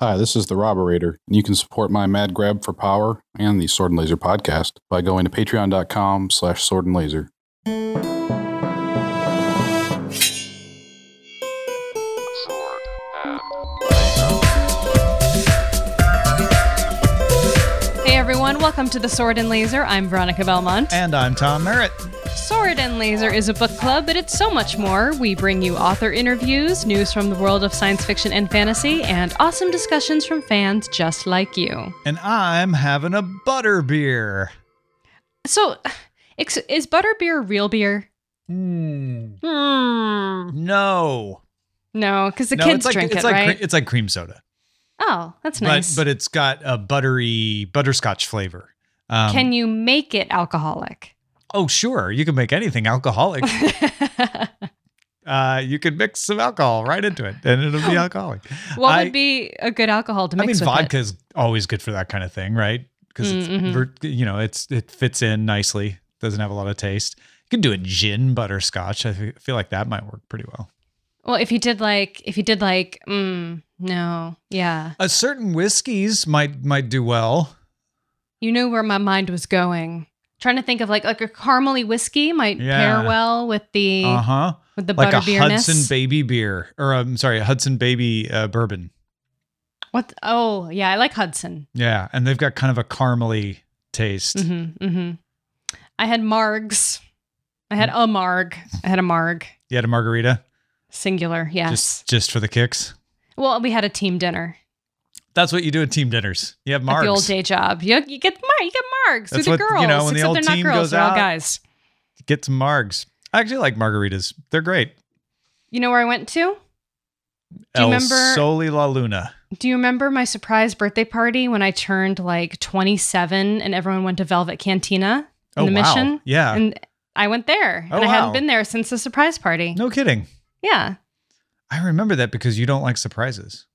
Hi, this is the Robberator, and you can support my mad grab for power and the Sword and Laser podcast by going to patreon.com slash sword and laser. Hey everyone, welcome to the Sword and Laser. I'm Veronica Belmont. And I'm Tom Merritt. Sword and Laser is a book club, but it's so much more. We bring you author interviews, news from the world of science fiction and fantasy, and awesome discussions from fans just like you. And I'm having a butter beer. So, is butterbeer real beer? Mm, Hmm. no. No, because the no, kids like drink it's it, like right? it's like cream soda. oh, that's nice. But but it's got a buttery butterscotch flavor. Um, Can you make it alcoholic? Oh, sure. You can make anything alcoholic. uh, you could mix some alcohol right into it and it'll be alcoholic. what I- would be a good alcohol to mix? I mean, vodka is always good for that kind of thing, right? Because it's Mm, mhm. ver- you know it's it fits in nicely. Doesn't have a lot of taste. You can do a gin butterscotch. I feel like that might work pretty well. Well, if you did like, if you did like, mm, no, yeah. A certain whiskeys might might do well. You knew where my mind was going. Trying to think of like like a caramely whiskey might Yeah. pair well with the Uh huh. with the Like a. Hudson Baby beer, or I'm sorry, a Hudson Baby uh, bourbon. What? Oh, yeah, I like Hudson. Yeah, and they've got kind of a caramely taste. Mm-hmm, mm-hmm. I had margs. I had a marg. I had a marg. You had a margarita, Singular, yes. just just for the kicks. well, we had a team dinner That's what you do at team dinners. You have margs. at the old day job. You, you get mar- you get margs That's with the what- girls. you know, when the old team girls, goes out. guys. Get some margs. I actually like margaritas. They're great. You know where I went to? Do you El remember- Soli La Luna. Do you remember my surprise birthday party when I turned like 27 and everyone went to Velvet Cantina in Oh the wow. mission? Yeah. And I went there Oh, and I hadn't been there since the surprise party. no kidding. Yeah. I remember that because you don't like surprises.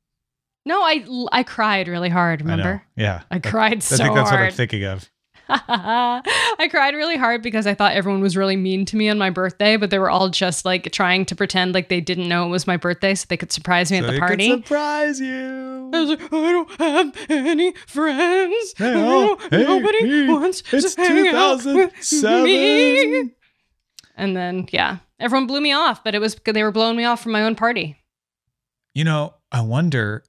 No, I I cried really hard, I remember? Yeah. I, That- cried I so think that's what I'm thinking of. I cried really hard because I thought everyone was really mean to me on my birthday, but they were all just like trying to pretend like they didn't know it was my birthday so they could surprise me So at the they could party. surprise you. I was like, I don't have any friends. Hey, oh, hey, nobody hey, wants it's to hang out with 2007. me. And then, yeah, everyone blew me off, but it was they were blowing me off from my own party. You know, I wonder.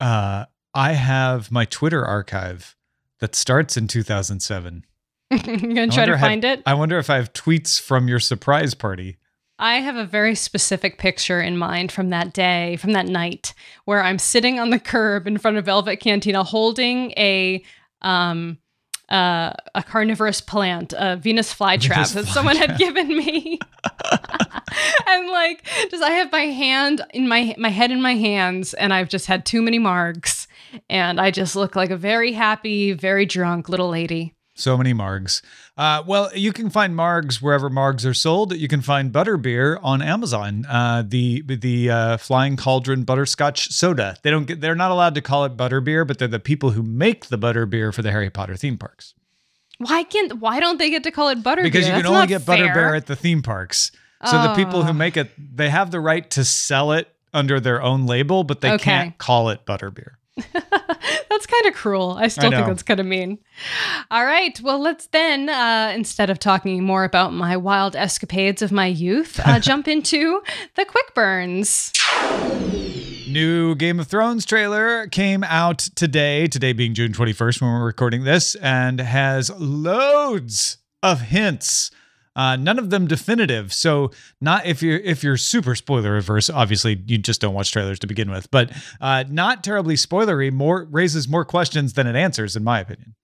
Uh, I have my Twitter archive that starts in 2007. You're gonna try to find it? I wonder if I have tweets from your surprise party. I have a very specific picture in mind from that day, from that night, where I'm sitting on the curb in front of Velvet Cantina holding a um uh, a carnivorous plant, a Venus flytrap that someone had given me. and like just I have my hand in my my head in my hands and I've just had too many margs and I just look like a very happy, very drunk little lady. So many margs. Uh, well, you can find margs wherever margs are sold. You can find butterbeer on Amazon. Uh, the the uh, Flying Cauldron Butterscotch Soda. They don't get. They're not allowed to call it butterbeer, but they're the people who make the butterbeer for the Harry Potter theme parks. Why can't why don't they get to call it butterbeer? Because you That's can only get fair. butterbeer at the theme parks. So the people who Oh. make it, they have the right to sell it under their own label, but they Okay. can't call it butterbeer. That's kind of cruel. I still think that's kind of mean. All right. Well, let's then, uh, instead of talking more about my wild escapades of my youth, uh, jump into the quick burns. New Game of Thrones trailer came out today, today being June 21st when we're recording this, and has loads of hints. Uh, none of them definitive. So not if you're if you're super spoiler averse, obviously you just don't watch trailers to begin with. But uh, not terribly spoilery, more raises more questions than it answers, in my opinion.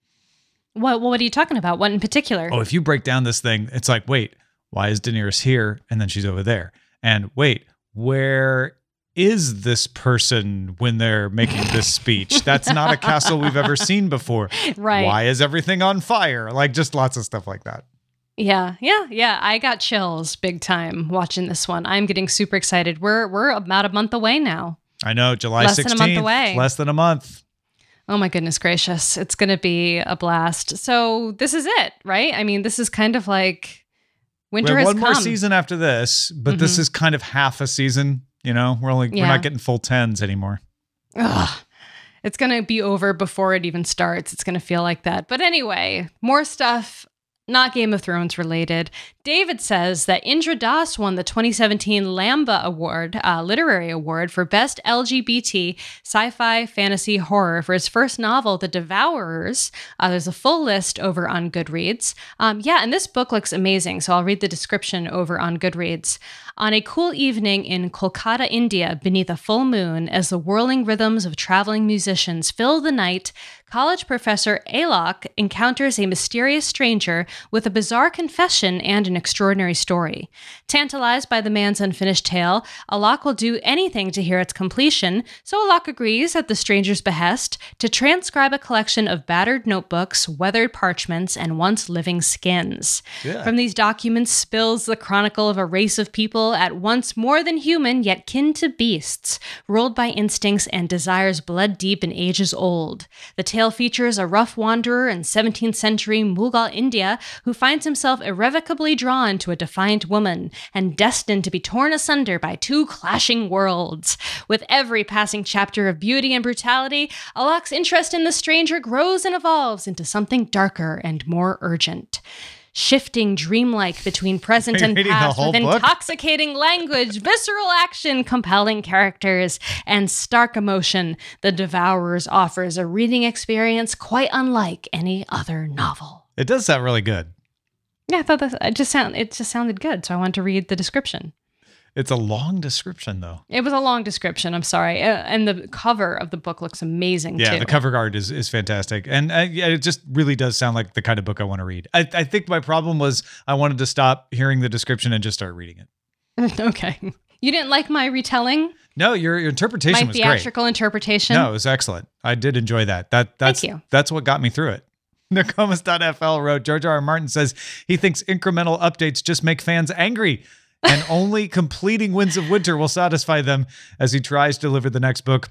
What, what are you talking about? What in particular? Oh, if you break down this thing, it's like, wait, why is Daenerys here and then she's over there? And wait, where is this person when they're making this speech? That's not a castle we've ever seen before. right. Why is everything on fire? Like just lots of stuff like that. Yeah, yeah, yeah. I got chills big time watching this one. I'm getting super excited. We're we're about a month away now. I know, July Less 16th. than a month away. Less than a month. Oh my goodness gracious. It's going to be a blast. So, this is it, right? I mean, this is kind of like winter has one come. more season after this, but this Mhm. is kind of half a season. You know, we're only we're not getting full tens anymore. Ugh. It's going to be over before it even starts. It's going to feel like that. But anyway, more stuff not Game of Thrones related. David says that Indra Das won the 2017 Lambda Award, uh, Literary Award, for Best LGBT Sci Fi Fantasy Horror for his first novel, The Devourers. Uh, there's a full list over on Goodreads. Um, yeah, and this book looks amazing, so I'll read the description over on Goodreads. On a cool evening in Kolkata, India, beneath a full moon, as the whirling rhythms of traveling musicians fill the night, college professor Alok encounters a mysterious stranger with a bizarre confession and an extraordinary story. Tantalized by the man's unfinished tale, Alok will do anything to hear its completion, so Alok agrees, at the stranger's behest, to transcribe a collection of battered notebooks, weathered parchments, and once living skins. Yeah. From these documents spills the chronicle of a race of people at once more than human, yet kin to beasts, ruled by instincts and desires blood deep and ages old. The tale features a rough wanderer in 17th century Mughal India who finds himself irrevocably drawn to a defiant woman and destined to be torn asunder by two clashing worlds. With every passing chapter of beauty and brutality, Alok's interest in the stranger grows and evolves into something darker and more urgent shifting dreamlike between present and past with book? intoxicating language, visceral action, compelling characters, and stark emotion. The Devourers offers a reading experience quite unlike any other novel. It does sound really good. Yeah, I thought that it just sound it just sounded good, so I wanted to read the description. It's a long description, though. It was a long description. I'm sorry, uh, and the cover of the book looks amazing Yeah, too. the cover art is, is fantastic. And uh, yeah, it just really does sound like the kind of book I want to read. I, I think my problem was I wanted to stop hearing the description and just start reading it. okay, you didn't like my retelling, No, your, your interpretation my was great. theatrical interpretation. No, it was excellent. I did enjoy that. That that's you. that's what got me through it. Nokomis.fl wrote George R. R. Martin says he thinks incremental updates just make fans angry. And only completing Winds of Winter will satisfy them as he tries to deliver the next book.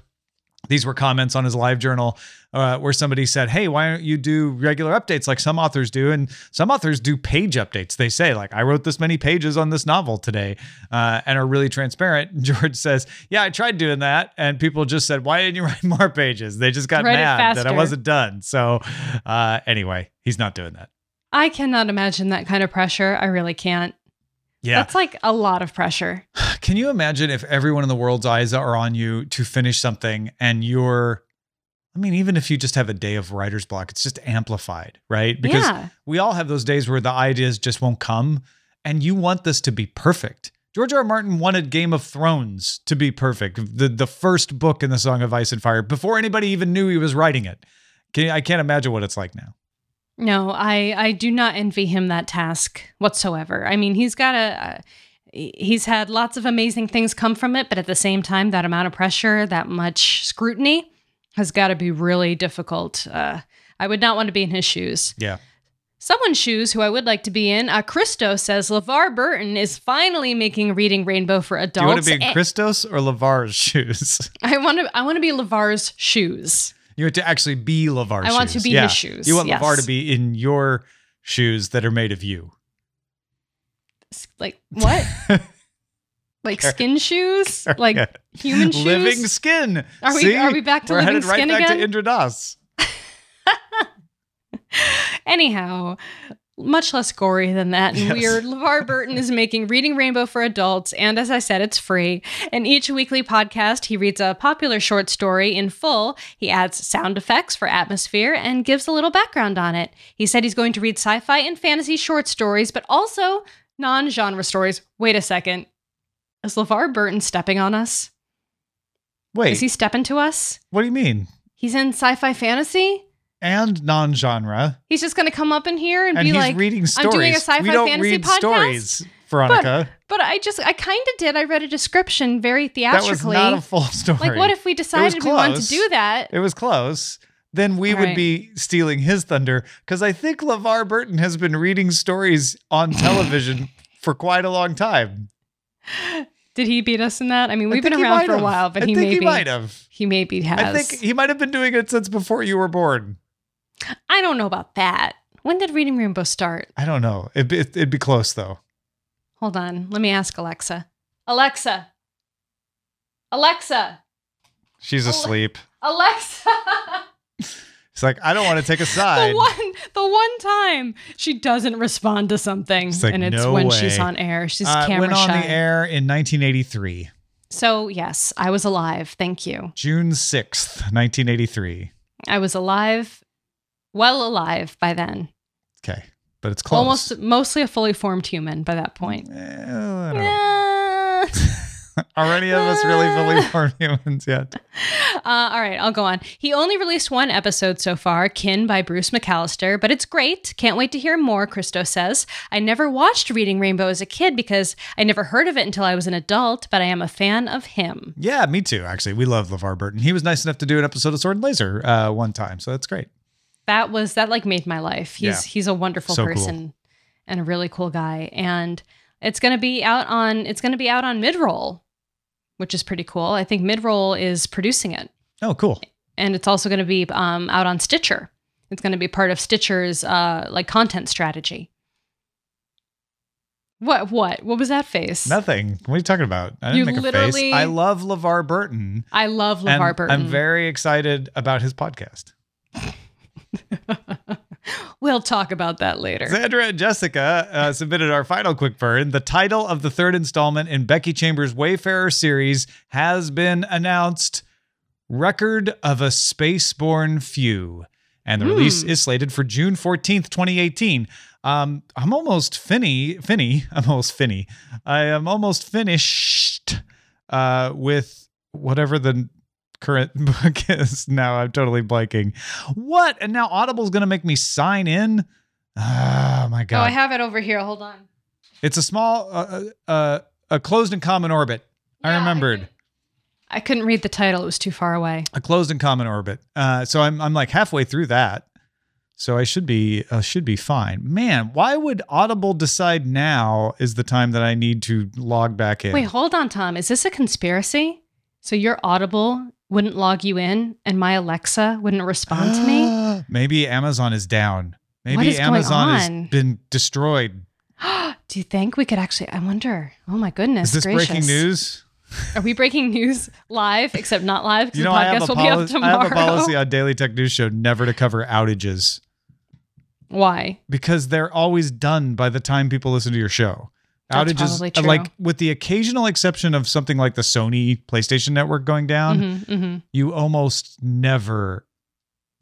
These were comments on his live journal uh, where somebody said, Hey, why don't you do regular updates like some authors do? And some authors do page updates. They say, like, I wrote this many pages on this novel today uh, and are really transparent. George says, Yeah, I tried doing that. And people just said, Why didn't you write more pages? They just got Write mad that I wasn't done. So, uh, anyway, he's not doing that. I cannot imagine that kind of pressure. I really can't. Yeah. That's like a lot of pressure. Can you imagine if everyone in the world's eyes are on you to finish something and you're, I mean, even if you just have a day of writer's block, it's just amplified, right? Because yeah. we all have those days where the ideas just won't come and you want this to be perfect. George R. R. Martin wanted Game of Thrones to be perfect, the, the first book in the Song of Ice and Fire, before anybody even knew he was writing it. Can, I can't imagine what it's like now. No, I I do not envy him that task whatsoever. I mean, he's got a uh, he's had lots of amazing things come from it, but at the same time, that amount of pressure, that much scrutiny, has got to be really difficult. Uh, I would not want to be in his shoes. Yeah. Someone's shoes who I would like to be in. Uh, Christo says LeVar Burton is finally making Reading Rainbow for adults. Do you want to be in Christos or LeVar's shoes? I want to. I want to be LeVar's shoes. You want to actually be LeVar's I want to be yeah. his shoes, You want yes. LeVar to be in your shoes that are made of you. Like what? like skin shoes? Like Yeah. human shoes? Living skin. Are we- See? are we back to We're living headed right skin back to Indra Das. Anyhow, much less gory than that and Yes. weird. LeVar Burton is making Reading Rainbow for adults, and as I said, it's free. In each weekly podcast, he reads a popular short story in full. He adds sound effects for atmosphere and gives a little background on it. He said he's going to read sci fi and fantasy short stories, but also non genre stories. Wait a second. Is LeVar Burton stepping on us? Wait, Is he stepping to us? what do you mean? He's in sci fi fantasy? And non-genre, He's just going to come up in here and, and be like, reading stories. I'm doing a sci-fi we don't fantasy read podcast? stories, Veronica. But I just, I kind of did. I read a description very theatrically. that was not a full story. like, what if we decided we wanted to do that? It was close. Then we All would right. be stealing his thunder because I think LeVar Burton has been reading stories on television for quite a long time. Did he beat us in that? I mean, we've been around for a while, but I he think maybe he might have. he maybe has. I think he might have been doing it since before you were born. I don't know about that. When did Reading Rainbow start? I don't know. It'd be, it'd be close though. Hold on. Let me ask Alexa. Alexa. Alexa. She's asleep. Alexa. She's like, I don't want to take a side. The one, the one time she doesn't respond to something, It's like, and it's no when way. she's on air. She's Uh, camera went on shy. the air in 1983, So yes, I was alive. Thank you. June 6th, 1983. I was alive, well alive by then. Okay, but it's close. Almost mostly a fully formed human by that point. Eh, I don't know. Are any of us really fully formed humans yet? Uh, all right, I'll go on. He only released one episode so far, Kin by Bruce McAllister, but it's great. Can't wait to hear more, Christo says. I never watched Reading Rainbow as a kid because I never heard of it until I was an adult, but I am a fan of him. Yeah, me too. Actually, we love LeVar Burton. He was nice enough to do an episode of Sword and Laser uh, one time, so that's great. That was that like made my life. He's Yeah. he's a wonderful So cool. person and a really cool guy. And it's gonna be out on it's gonna be out on midroll, which is pretty cool. I think midroll is producing it. Oh, cool. and it's also going to be um, out on Stitcher. It's going to be part of Stitcher's uh, like content strategy. What? What? What was that face? Nothing. What are you talking about? I didn't You make a face. I love LeVar Burton. I love LeVar Burton. I'm very excited about his podcast. we'll talk about that later. Sandra and Jessica uh, submitted our final quick burn. The title of the third installment in Becky Chambers' Wayfarer series has been announced Record of a Spaceborne Few. And the release Hmm. is slated for June 14th, 2018. Um, I'm almost finny, finny, I'm almost finny. I am almost finished uh, with whatever the current book is. Now I'm totally blanking. What? And now Audible's going to make me sign in? Oh my god. oh! I have it over here. Hold on. it's a small, uh, uh, a closed and common orbit. I Yeah, I remembered did. I couldn't read the title. It was too far away. a closed and common orbit. Uh, so I'm I'm like halfway through that. So I should be uh, should be fine. Man, why would Audible decide now is the time that I need to log back in? Wait, hold on, Tom. Is this a conspiracy? So your Audible wouldn't log you in, and my Alexa wouldn't respond to me? Maybe Amazon is down. Maybe is Amazon has been destroyed. Do you think we could actually? I wonder. Oh my goodness! Is this gracious. breaking news? Are we breaking news live? Except not live because the know, I have, podcast will be up tomorrow. I have a policy on Daily Tech News Show never to cover outages Why? because they're always done by the time people listen to your show. Outages, uh, like with the occasional exception of something like the Sony PlayStation Network going down, Mhm, mhm. you almost never,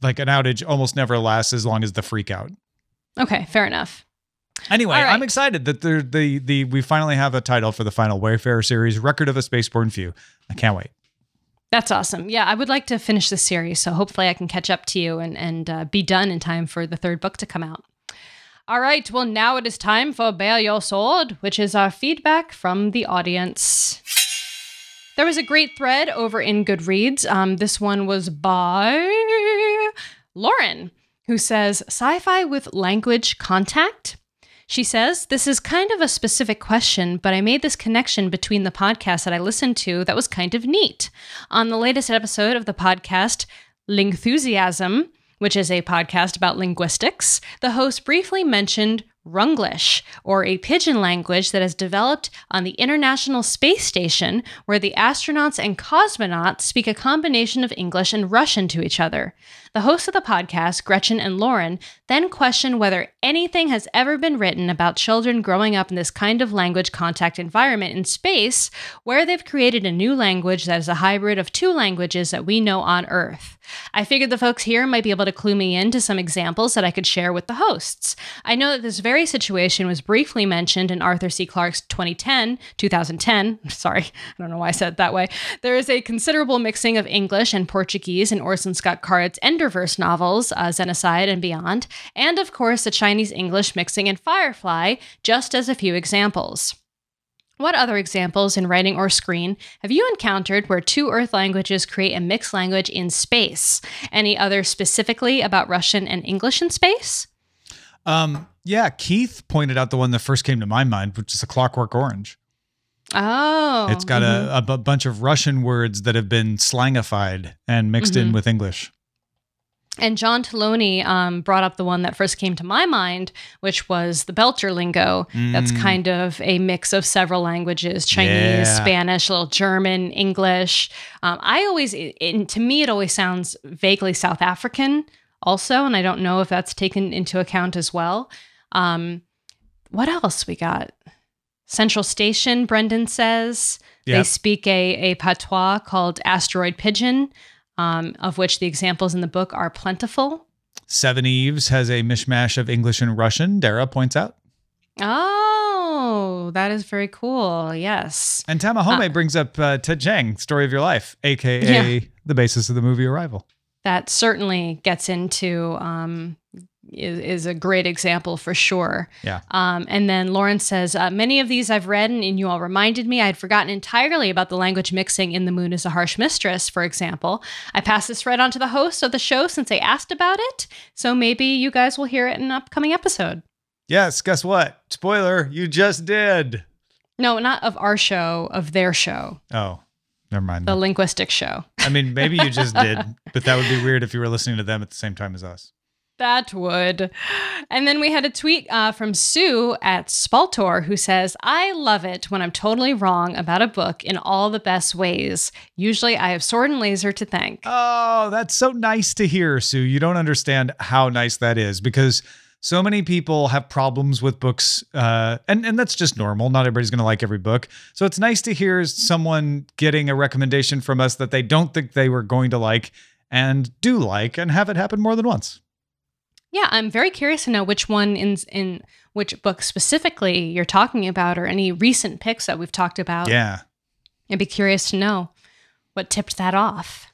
like an outage, almost never lasts as long as the freak out. Okay, fair enough. Anyway, right. I'm excited that the the the we finally have a title for the final Wayfarer series, Record of a Spaceborne Few. I can't wait. That's awesome. Yeah, I would like to finish this series, so hopefully I can catch up to you and and uh, be done in time for the third book to come out. All right, well now it is time for Bear Your Sword, which is our feedback from the audience. There was a great thread over in Goodreads. Um, this one was by Lauren, who says sci fi with language contact. She says, This is kind of a specific question, but I made this connection between the podcast that I listened to that was kind of neat. On the latest episode of the podcast, Lingthusiasm, which is a podcast about linguistics, the host briefly mentioned Runglish, or a pidgin language that is developed on the International Space Station, where the astronauts and cosmonauts speak a combination of English and Russian to each other. The hosts of the podcast, Gretchen and Lauren, then question whether anything has ever been written about children growing up in this kind of language contact environment in space, where they've created a new language that is a hybrid of two languages that we know on Earth. I figured the folks here might be able to clue me in to some examples that I could share with the hosts. I know that this very situation was briefly mentioned in Arthur C. Clarke's 2010, 2010, sorry, I don't know why I said it that way. There is a considerable mixing of English and Portuguese in Orson Scott Card's Enderverse novels, uh, Xenocide and Beyond, and of course the Chinese English mixing in Firefly, just as a few examples. What other examples in writing or screen have you encountered where two Earth languages create a mixed language in space? Any other specifically about Russian and English in space? Um, yeah, Keith pointed out the one that first came to my mind, which is a Clockwork Orange. Oh, it's got mhm. a, a bunch of Russian words that have been slangified and mixed in Mhm. with English. And John Taloni um, brought up the one that first came to my mind, which was the Belter lingo. That's Mm. kind of a mix of several languages Chinese, Yeah. Spanish, a little German, English. Um, I always, it, it- to me, it always sounds vaguely South African. also, and I don't know if that's taken into account as well. Um, what else we got? Central Station, Brendan says. They speak a, a patois called Asteroid Pidgin, um, of which the examples in the book are plentiful. Seveneves has a mishmash of English and Russian, Dara points out. Oh, that is very cool. Yes. And Tamahome brings up uh, Ted Chiang, Story of Your Life, aka the basis of the movie Arrival. That certainly gets into um, is, is a great example for sure. Yeah. Um, and then Lauren says, uh, Many of these I've read, and you all reminded me. I had forgotten entirely about the language mixing in The Moon is a Harsh Mistress, for example. I passed this right on to the host of the show since they asked about it. So maybe you guys will hear it in an upcoming episode. Yes, guess what? Spoiler, you just did. No, not of our show, of their show, Oh, never mind. the linguistic show. I mean, maybe you just did, but that would be weird if you were listening to them at the same time as us. That would. And then we had a tweet uh, from Sue at Spaltor who says, I love it when I'm totally wrong about a book in all the best ways. Usually I have Sword and Laser to thank. Oh, that's so nice to hear, Sue. You don't understand how nice that is because so many people have problems with books, uh, and and that's just normal. Not everybody's going to like every book, so it's nice to hear someone getting a recommendation from us that they don't think they were going to like and do like, and have it happen more than once. Yeah, I'm very curious to know which one in in which book specifically you're talking about or any recent picks that we've talked about. Yeah. I'd be curious to know what tipped that off.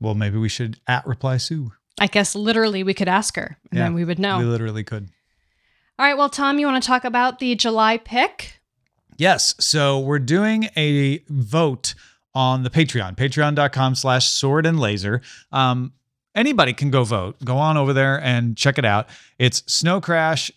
Well, maybe we should at reply Sue. I guess literally we could ask her and Yeah, then we would know. We literally could. All right, well, Tom, you want to talk about the July pick? Yes. So we're doing a vote on the Patreon, patreon.com slash sword and laser. Um, anybody can go vote. Go on over there and check it out. It's Snow Crash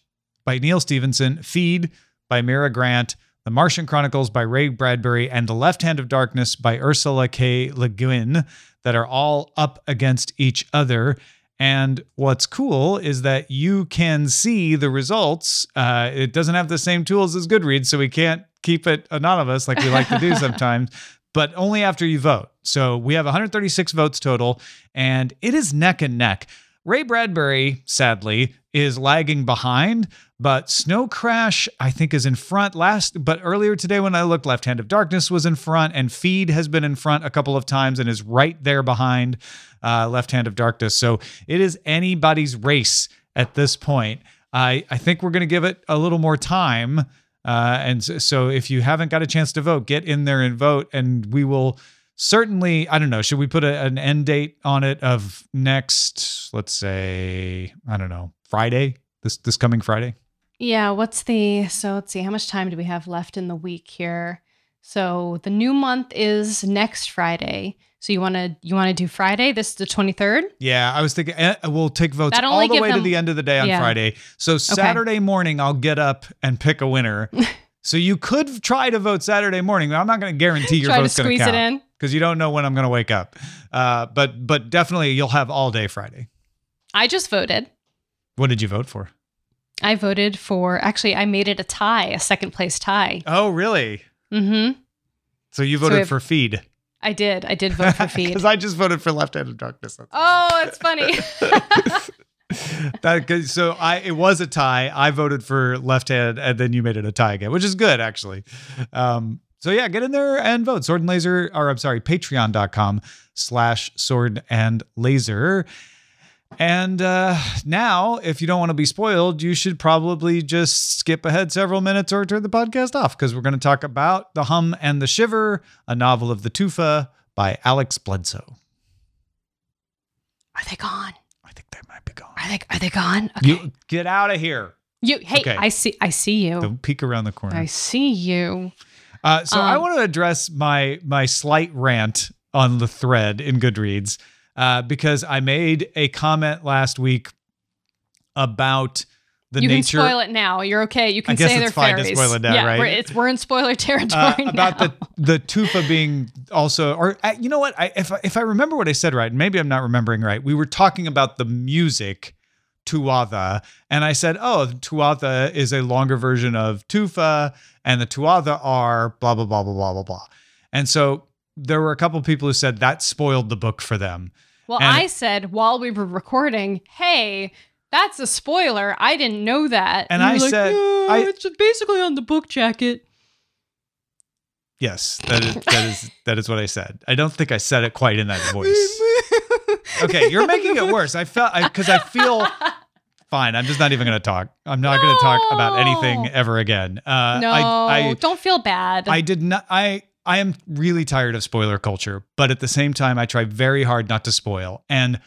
by Neal Stephenson, Feed by Mira Grant, The Martian Chronicles by Ray Bradbury, and The Left Hand of Darkness by Ursula K. Le Guin that are all up against each other. And what's cool is that you can see the results. Uh, it doesn't have the same tools as Goodreads, so we can't keep it anonymous like we like to do sometimes, but only after you vote. So we have 136 votes total, and it is neck and neck. Ray Bradbury, sadly, is lagging behind, but Snow Crash, I think, is in front. Last, but earlier today when I looked, Left Hand of Darkness was in front, and Feed has been in front a couple of times and is right there behind uh, Left Hand of Darkness. So it is anybody's race at this point. I I think we're going to give it a little more time, uh, and so, if you haven't got a chance to vote, get in there and vote, and we will certainly i don't know should we put a, an end date on it of next let's say i don't know friday this this coming friday Yeah, what's the so let's see how much time do we have left in the week here? So the new month is next Friday. So you want to you want to do Friday? This is the 23rd? yeah i was thinking eh, we'll take votes That'll all only the give way to them- the end of the day on Yeah. friday so saturday morning i'll get up and pick a winner so you could try to vote saturday morning i'm not going to guarantee your Try to vote's going to squeeze it count in. because you don't know when i'm going to wake up uh, but but definitely you'll have all day friday I just voted. what did you vote for I voted for actually I made it a tie, a second place tie. oh really Mhm. so you voted if- for feed I did. I did vote for feed. because i just voted for left hand of darkness oh, it's funny. that so I it was a tie. I voted for left hand, and then you made it a tie again, which is good actually. Um, so yeah, get in there and vote. Sword and laser, or I'm sorry, patreon.com slash sword and laser. And uh, now, if you don't want to be spoiled, you should probably just skip ahead several minutes or turn the podcast off because we're going to talk about The Hum and the Shiver, a novel of the Tufa by Alex Bledsoe. Are they gone? I think they might be gone. Are they are they gone? Okay. You get out of here. You hey, Okay. I see I see you. Don't peek around the corner. I see you. Uh, so I Um, want to address my my slight rant on the thread in Goodreads uh, because I made a comment last week about the you nature can spoil it now. You're okay. You can guess say it's fine to spoil it now, yeah, right? We're, it's, we're in spoiler territory uh, now. about the the tufa being also or uh, you know what I, if I, if I remember what I said right, maybe I'm not remembering right. We were talking about the music tuatha, and I said, oh, tuatha is a longer version of tufa, and the tuatha are blah blah blah blah blah blah blah. And so there were a couple people who said that spoiled the book for them. Well, And- I said while we were recording, hey, that's a spoiler. I didn't know that. And you I like, said- "Uh, I- it's basically on the book jacket. Yes, that is that is that is what I said. I don't think I said it quite in that voice. Okay, you're making it worse. I felt because I, feel fine. I'm just not even going to talk. I'm not going to talk about anything ever again. Uh, no, I, I don't feel bad. I did not. I I am really tired of spoiler culture, but at the same time, I try very hard not to spoil, and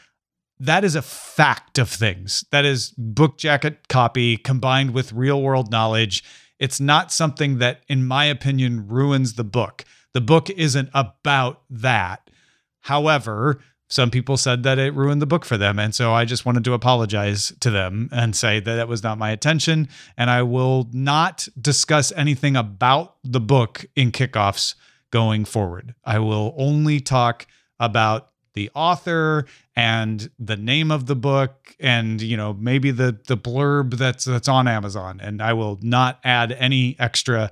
that is a fact of things. That is book jacket copy combined with real world knowledge. It's not something that, in my opinion, ruins the book. The book isn't about that. However, some people said that it ruined the book for them. And so I just wanted to apologize to them and say that that was not my intention. And I will not discuss anything about the book in kickoffs going forward. I will only talk about the author and the name of the book and you know maybe the the blurb that's that's on Amazon and I will not add any extra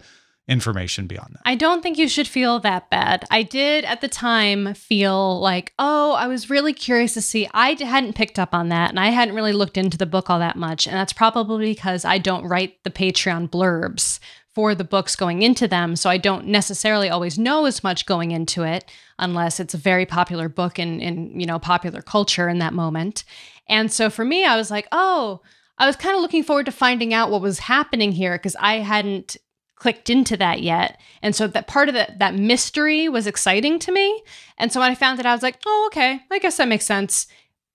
information beyond that. I don't think you should feel that bad. I did at the time feel like, oh, I was really curious to see. I hadn't picked up on that and I hadn't really looked into the book all that much. And that's probably because I don't write the Patreon blurbs for the books going into them. So I don't necessarily always know as much going into it unless it's a very popular book in, in you know, popular culture in that moment. And so for me, I was like, oh, I was kind of looking forward to finding out what was happening here because I hadn't clicked into that yet. And so that part of that that mystery was exciting to me. And so when I found it, I was like, oh, okay, I guess that makes sense.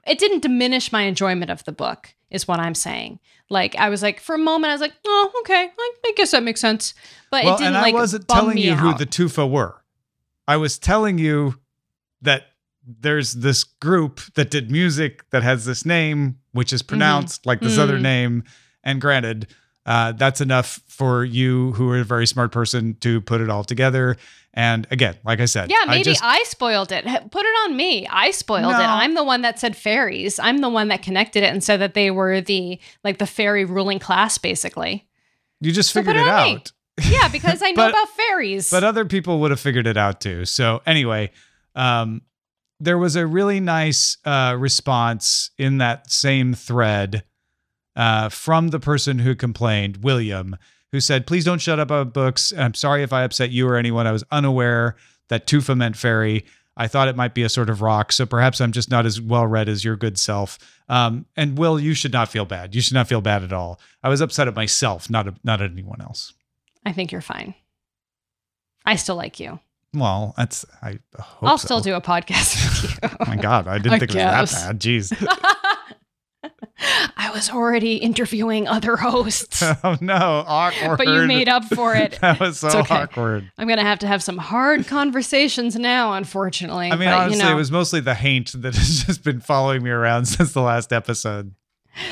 It didn't diminish my enjoyment of the book, is what I'm saying. Like I was like, for a moment, I was like, oh, okay, I, I guess that makes sense. But well, it didn't and like I wasn't telling me you who the Tufa were. I was telling you that there's this group that did music that has this name, which is pronounced like this other Mhm. name. And granted, uh, that's enough for you, who are a very smart person, to put it all together. And again, like I said, Yeah, maybe I, just, spoiled it. Put it on me. I spoiled No. it. I'm the one that said fairies. I'm the one that connected it and said that they were the like the fairy ruling class, basically. you just So figured it it on me. out. Yeah, because I know But- about fairies. but other people would have figured it out too. So anyway, um, there was a really nice uh, response in that same thread uh, from the person who complained, William, who said, "Please don't shut up about books. I'm sorry if I upset you or anyone. I was unaware that tufa meant fairy." I thought it might be a sort of rock, so perhaps I'm just not as well read as your good self. Um, and Will, you should not feel bad. You should not feel bad at all. I was upset at myself, not not at anyone else. I think you're fine. I still like you. Well, that's I hope I'll so. still do a podcast with you. Oh my god, I didn't I think it was that bad. Jeez. I was already interviewing other hosts, oh no, awkward. but you made up for it. that was so okay. awkward. I'm gonna have to have some hard conversations now, unfortunately. I mean, but, honestly, you know, it was mostly the haint that has just been following me around since the last episode.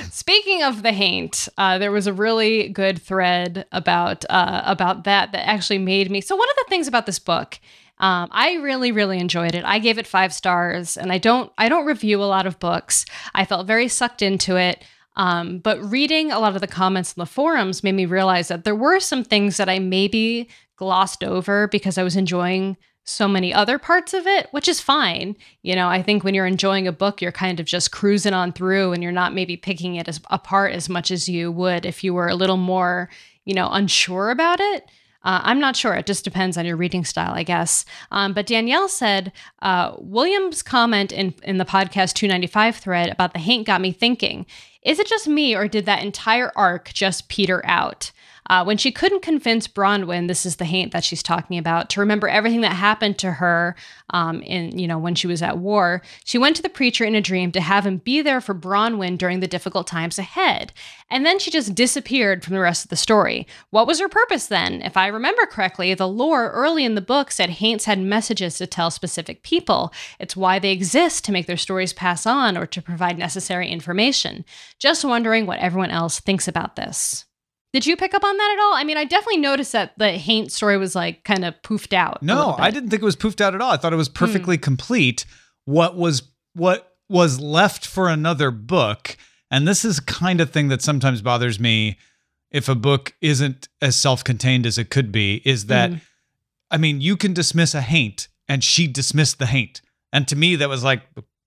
Speaking of the haint, uh, there was a really good thread about uh, about that that actually made me. So one of the things about this book, um, I really really enjoyed it. I gave it five stars, and I don't I don't review a lot of books. I felt very sucked into it. Um, but reading a lot of the comments in the forums made me realize that there were some things that I maybe glossed over because I was enjoying so many other parts of it, which is fine. You know, I think when you're enjoying a book, you're kind of just cruising on through and you're not maybe picking it as apart as much as you would if you were a little more, you know, unsure about it. Uh, I'm not sure. It just depends on your reading style, I guess. Um, but Danielle said uh, William's comment in, in the podcast 295 thread about the haint got me thinking is it just me or did that entire arc just peter out? Uh, when she couldn't convince Bronwyn, this is the haint that she's talking about, to remember everything that happened to her um, in, you know, when she was at war, she went to the preacher in a dream to have him be there for Bronwyn during the difficult times ahead. And then she just disappeared from the rest of the story. What was her purpose then? If I remember correctly, the lore early in the book said haints had messages to tell specific people. It's why they exist to make their stories pass on or to provide necessary information. Just wondering what everyone else thinks about this. Did you pick up on that at all? I mean, I definitely noticed that the Haint story was like kind of poofed out. No, I didn't think it was poofed out at all. I thought it Hmm. was perfectly complete. What was what was left for another book, and this is kind of thing that sometimes bothers me if a book isn't as self-contained as it could be, is that Mhm. I mean, you can dismiss a haint and she dismissed the haint. And to me that was like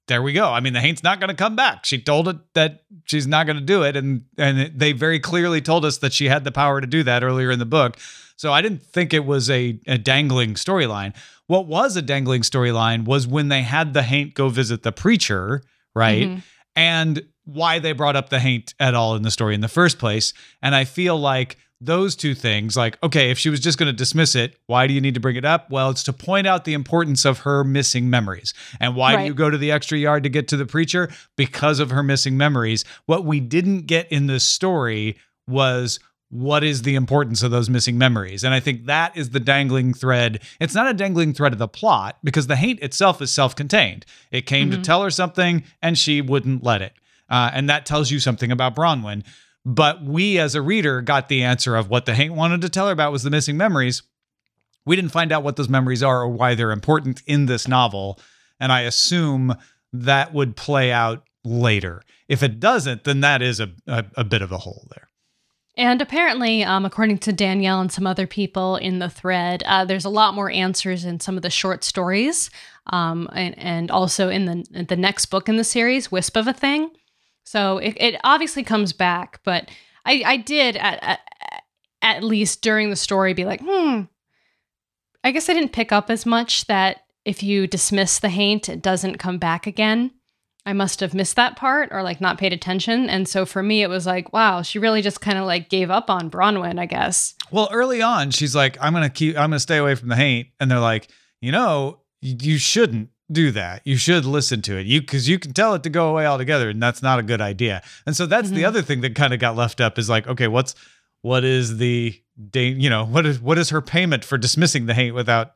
there we go. I mean, the Haint's not going to come back. She told it that she's not going to do it, and and they very clearly told us that she had the power to do that earlier in the book. So I didn't think it was a, a dangling storyline. What was a dangling storyline was when they had the Haint go visit the preacher, right? Mhm. And why they brought up the Haint at all in the story in the first place. And I feel like those two things, like, okay, if she was just going to dismiss it, why do you need to bring it up? Well, it's to point out the importance of her missing memories. And why do you go to the extra yard to get to the preacher? Because of her missing memories. What we didn't get in this story was what is the importance of those missing memories? And I think that is the dangling thread. It's not a dangling thread of the plot because the Haint itself is self contained. It came to Mhm. tell her something and she wouldn't let it. Uh, and that tells you something about Bronwyn. But we, as a reader, got the answer of what the Haint wanted to tell her about was the missing memories. We didn't find out what those memories are or why they're important in this novel. And I assume that would play out later. If it doesn't, then that is a, a, a bit of a hole there. And apparently, um, according to Danielle and some other people in the thread, uh, there's a lot more answers in some of the short stories, um, and, and also in the the next book in the series, Wisp of a Thing. So it, it obviously comes back, but I, I did at, at at least during the story be like, hmm. I guess I didn't pick up as much that if you dismiss the haint, it doesn't come back again. I must have missed that part or like not paid attention. And so for me, it was like, wow, she really just kind of like gave up on Bronwyn, I guess. Well, early on, she's like, I'm gonna keep I'm gonna stay away from the Haint. And they're like, you know, you shouldn't do that. You should listen to it. You because you can tell it to go away altogether, and that's not a good idea. And so that's the Mhm. other thing that kind of got left up is like, okay, what's what is the you know, what is what is her payment for dismissing the haint without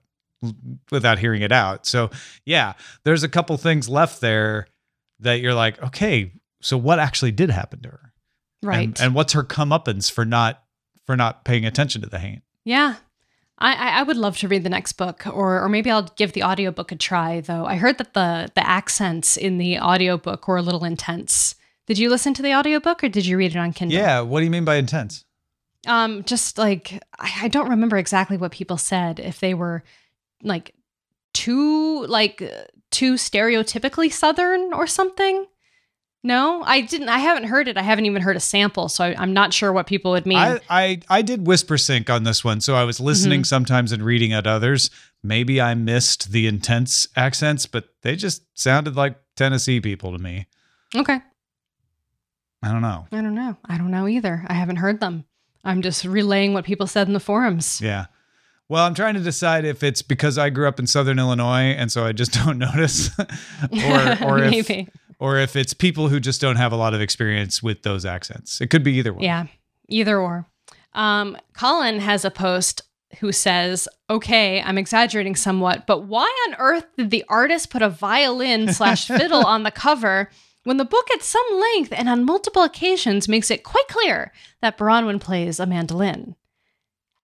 without hearing it out? So yeah, there's a couple things left there that you're like, okay, so what actually did happen to her? Right. And, and what's her comeuppance for not for not paying attention to the haint? yeah. I, I would love to read the next book, or or maybe I'll give the audiobook a try, though. I heard that the the accents in the audiobook were a little intense. Did you listen to the audiobook or did you read it on Kindle? Yeah, what do you mean by intense? Um, just like I, I don't remember exactly what people said. If they were like too like too stereotypically Southern or something. No, I didn't. I haven't heard it. I haven't even heard a sample, so I, I'm not sure what people would mean. I, I I did Whispersync on this one, so I was listening Mm-hmm. sometimes and reading at others. Maybe I missed the intense accents, but they just sounded like Tennessee people to me. okay, I don't know. I don't know. I don't know either. I haven't heard them. I'm just relaying what people said in the forums. Yeah. Well, I'm trying to decide if it's because I grew up in Southern Illinois and so I just don't notice, or or if maybe. Or if it's people who just don't have a lot of experience with those accents. It could be either one. Yeah, either or. Um, Colin has a post who says, "Okay, I'm exaggerating somewhat, but why on earth did the artist put a violin slash fiddle on the cover when the book at some length and on multiple occasions makes it quite clear that Bronwyn plays a mandolin?"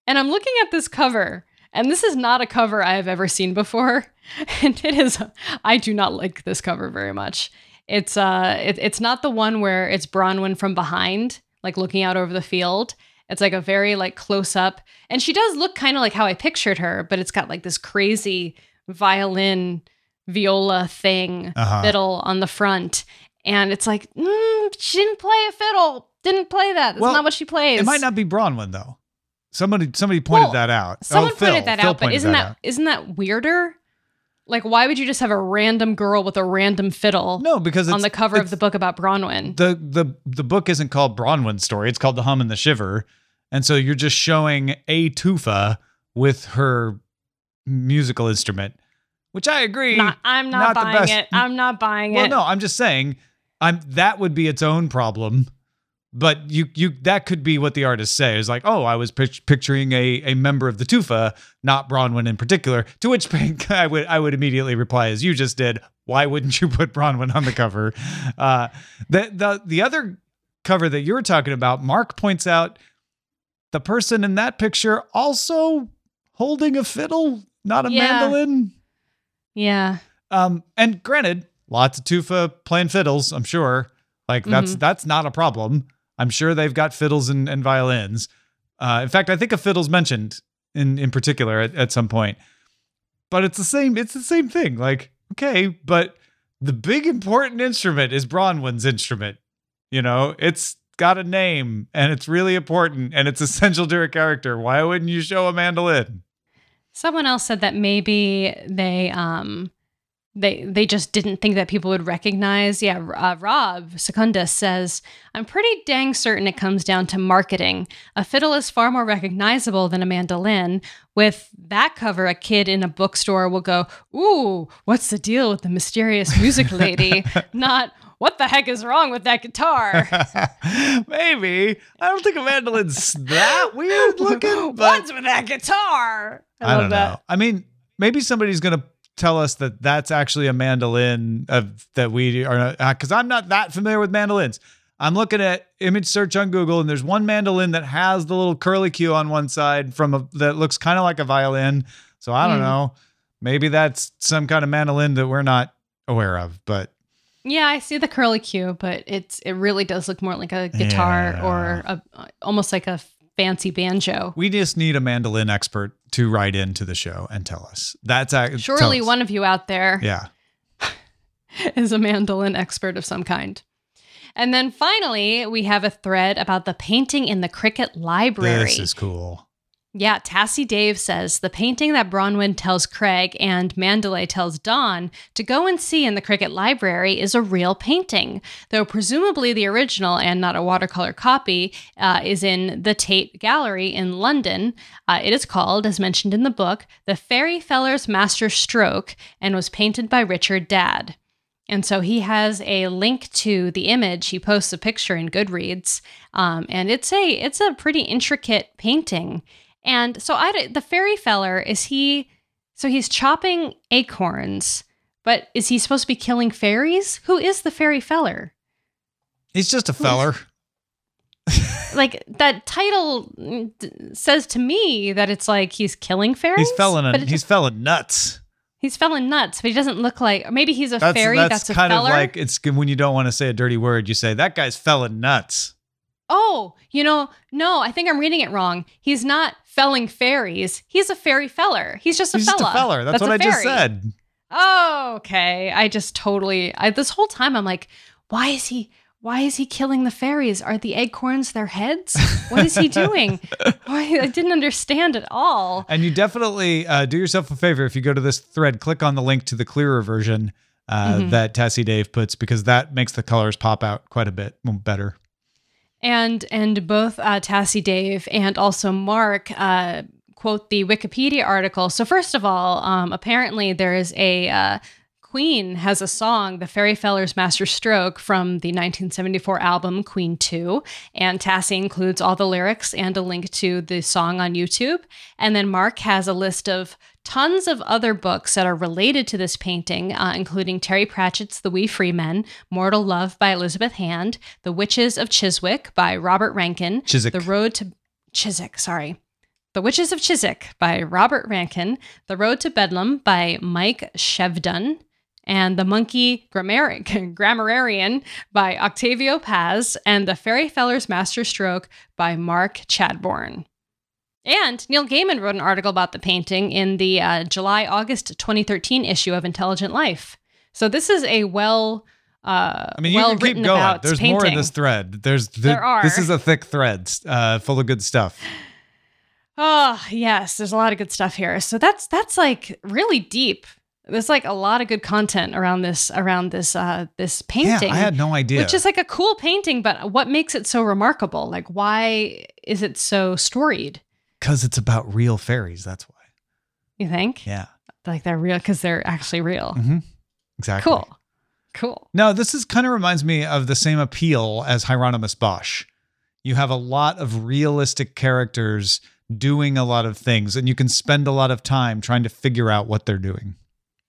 And I'm looking at this cover, and this is not a cover I have ever seen before, and it is. I do not like this cover very much. It's uh, it, it's not the one where it's Bronwyn from behind, like looking out over the field. It's like a very like close up, and she does look kind of like how I pictured her, but it's got like this crazy violin, viola thing, Uh-huh. fiddle on the front, and it's like mm, she didn't play a fiddle, didn't play that. That's Well, not what she plays. It might not be Bronwyn though. Somebody somebody pointed Well, that out. Someone oh, Phil. pointed that Phil out, but isn't that, out. not that weirder? Like, why would you just have a random girl with a random fiddle no? Because it's, on the cover of the book about Bronwyn? the the the book isn't called Bronwyn's story. It's called The Hum and the Shiver, and so you're just showing a tufa with her musical instrument, which I agree. Not, I'm not, not buying it. I'm not buying well, it. no, I'm just saying, I'm that would be its own problem. But you you that could be what the artist say is like, oh, I was pic- picturing a a member of the tufa, not Bronwyn in particular. To which pink I would I would immediately reply as you just did. Why wouldn't you put Bronwyn on the cover? Uh, the the the other cover that you're talking about, Mark points out the person in that picture also holding a fiddle, not a Yeah. mandolin. yeah. Um, and granted, lots of tufa playing fiddles, I'm sure. Like that's Mm-hmm. that's not a problem. I'm sure they've got fiddles and, and violins. Uh, in fact, I think a fiddle's mentioned in in particular at, at some point. But it's the same. It's the same thing. Like okay, but the big important instrument is Bronwyn's instrument. You know, it's got a name and it's really important and it's essential to her character. Why wouldn't you show a mandolin? Someone else said that maybe they um they they just didn't think that people would recognize. Yeah, uh, Rob Secundus says, "I'm pretty dang certain it comes down to marketing. A fiddle is far more recognizable than a mandolin. With that cover, a kid in a bookstore will go, "Ooh, what's the deal with the mysterious music lady?" Not what the heck is wrong with that guitar? Maybe. I don't think a mandolin's that weird looking. But What's with that guitar? I, I, love don't that. know. I mean, maybe somebody's gonna tell us that that's actually a mandolin of that we are because I'm not that familiar with mandolins. I'm looking at image search on Google, and there's one mandolin that has the little curly Q on one side from a that looks kind of like a violin. So I don't Mm. know. Maybe that's some kind of mandolin that we're not aware of. But Yeah, I see the curly Q, but it's it really does look more like a guitar Yeah. or a, almost like a fancy banjo. we just need a mandolin expert to write into the show and tell us. That's ac- Surely one of you out there Yeah. is a mandolin expert of some kind. And then finally, we have a thread about the painting in the Cricket Library. This is cool. Yeah, Tassie Dave says the painting that Bronwyn tells Craig and Mandalay tells Dawn to go and see in the Cricket Library is a real painting, though presumably the original and not a watercolor copy uh, is in the Tate Gallery in London. Uh, it is called, as mentioned in the book, The Fairy Feller's Master Stroke and was painted by Richard Dadd. And so he has a link to the image. He posts a picture in Goodreads, um, and it's a it's a pretty intricate painting. And so I the fairy feller is he so he's chopping acorns, but is he supposed to be killing fairies? Who is the fairy feller? He's just a feller. Like that title mm, says to me that it's like he's killing fairies. He's felling a, he's just- felling nuts. he's felling nuts, but he doesn't look like or maybe he's a That's fairy that's, that's, a kind of like it's when you don't want to say a dirty word. You say that guy's felling nuts. Oh, you know, no, I think I'm reading it wrong. He's not felling fairies. He's a fairy feller. He's just a He's fella. just a feller. That's, what a I just said. Oh, okay. I just totally. I, this whole time, I'm like, why is he? Why is he killing the fairies? Are the acorns their heads? What is he doing? Why? I didn't understand at all. And you definitely uh, do yourself a favor if you go to this thread, click on the link to the clearer version uh, Mhm. that Tassie Dave puts because that makes the colors pop out quite a bit better. And and both uh, Tassie Dave and also Mark uh, quote the Wikipedia article. So first of all, um, apparently there is a uh, Queen has a song, "The Fairy Feller's Master Stroke" from the 1974 album Queen Two, and Tassie includes all the lyrics and a link to the song on YouTube. And then Mark has a list of tons of other books that are related to this painting, uh, including Terry Pratchett's The Wee Free Men, Mortal Love by Elizabeth Hand, The Witches of Chiswick by Robert Rankin, Chiswick. The Road to Chiswick, sorry. The Witches of Chiswick by Robert Rankin, The Road to Bedlam by Mike Shevdon, and The Monkey Grammar- Grammarian by Octavio Paz, and The Fairy Feller's Master Stroke by Mark Chadbourn. And Neil Gaiman wrote an article about the painting in the uh, July August 2013 issue of Intelligent Life. So this is a well uh, I mean, you well can keep going. There's painting. more in this thread. There's th- There are. This is a thick thread uh, full of good stuff. Oh, yes, there's a lot of good stuff here. So that's that's like really deep. There's like a lot of good content around this around this uh this painting. Yeah, I had no idea. Which is like a cool painting, but what makes it so remarkable? Like why is it so storied? Because it's about real fairies. That's why. You think? Yeah. Like they're real because they're actually real. Mm-hmm. Exactly. Cool. Cool. No, this is kind of reminds me of the same appeal as Hieronymus Bosch. You have a lot of realistic characters doing a lot of things, and you can spend a lot of time trying to figure out what they're doing.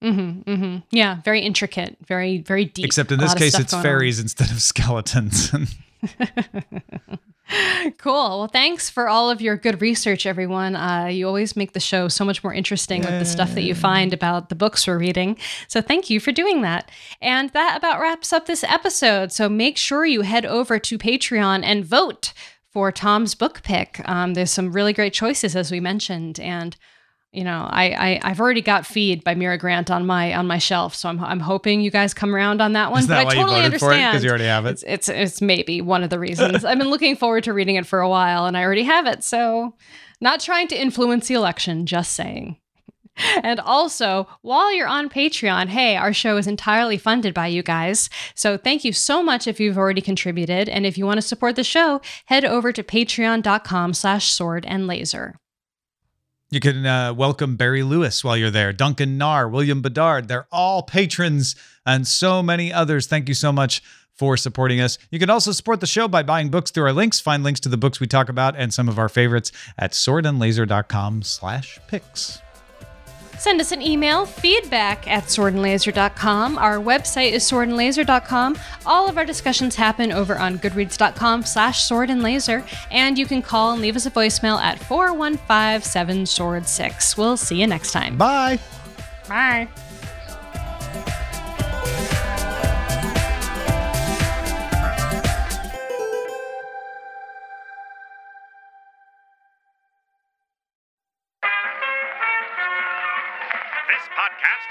Mm-hmm. Mm-hmm. Yeah. Very intricate. Very, very deep. Except in this case, it's going on. fairies instead of skeletons. cool. Well, thanks for all of your good research, everyone. Uh, you always make the show so much more interesting with the stuff that you find about the books we're reading. So thank you for doing that. And that about wraps up this episode. So make sure you head over to Patreon and vote for Tom's book pick. Um, there's some really great choices, as we mentioned. And you know, I, I have already got Feed by Mira Grant on my on my shelf, so I'm I'm hoping you guys come around on that one. Is that but why I totally you voted understand Because you already have it. it's, it's it's maybe one of the reasons. I've been looking forward to reading it for a while, and I already have it. So, not trying to influence the election, just saying. And also, while you're on Patreon, hey, our show is entirely funded by you guys. So thank you so much if you've already contributed. And if you want to support the show, head over to patreon.com slash sword and laser. You can uh, welcome Barry Lewis while you're there, Duncan Narr, William Bedard. They're all patrons and so many others. Thank you so much for supporting us. You can also support the show by buying books through our links. Find links to the books we talk about and some of our favorites at swordandlaser.com slash picks. Send us an email, feedback at swordandlaser.com. Our website is swordandlaser.com. All of our discussions happen over on goodreads.com slash swordandlaser. And you can call and leave us a voicemail at 415-7-SWORD-6. We'll see you next time. Bye. Bye.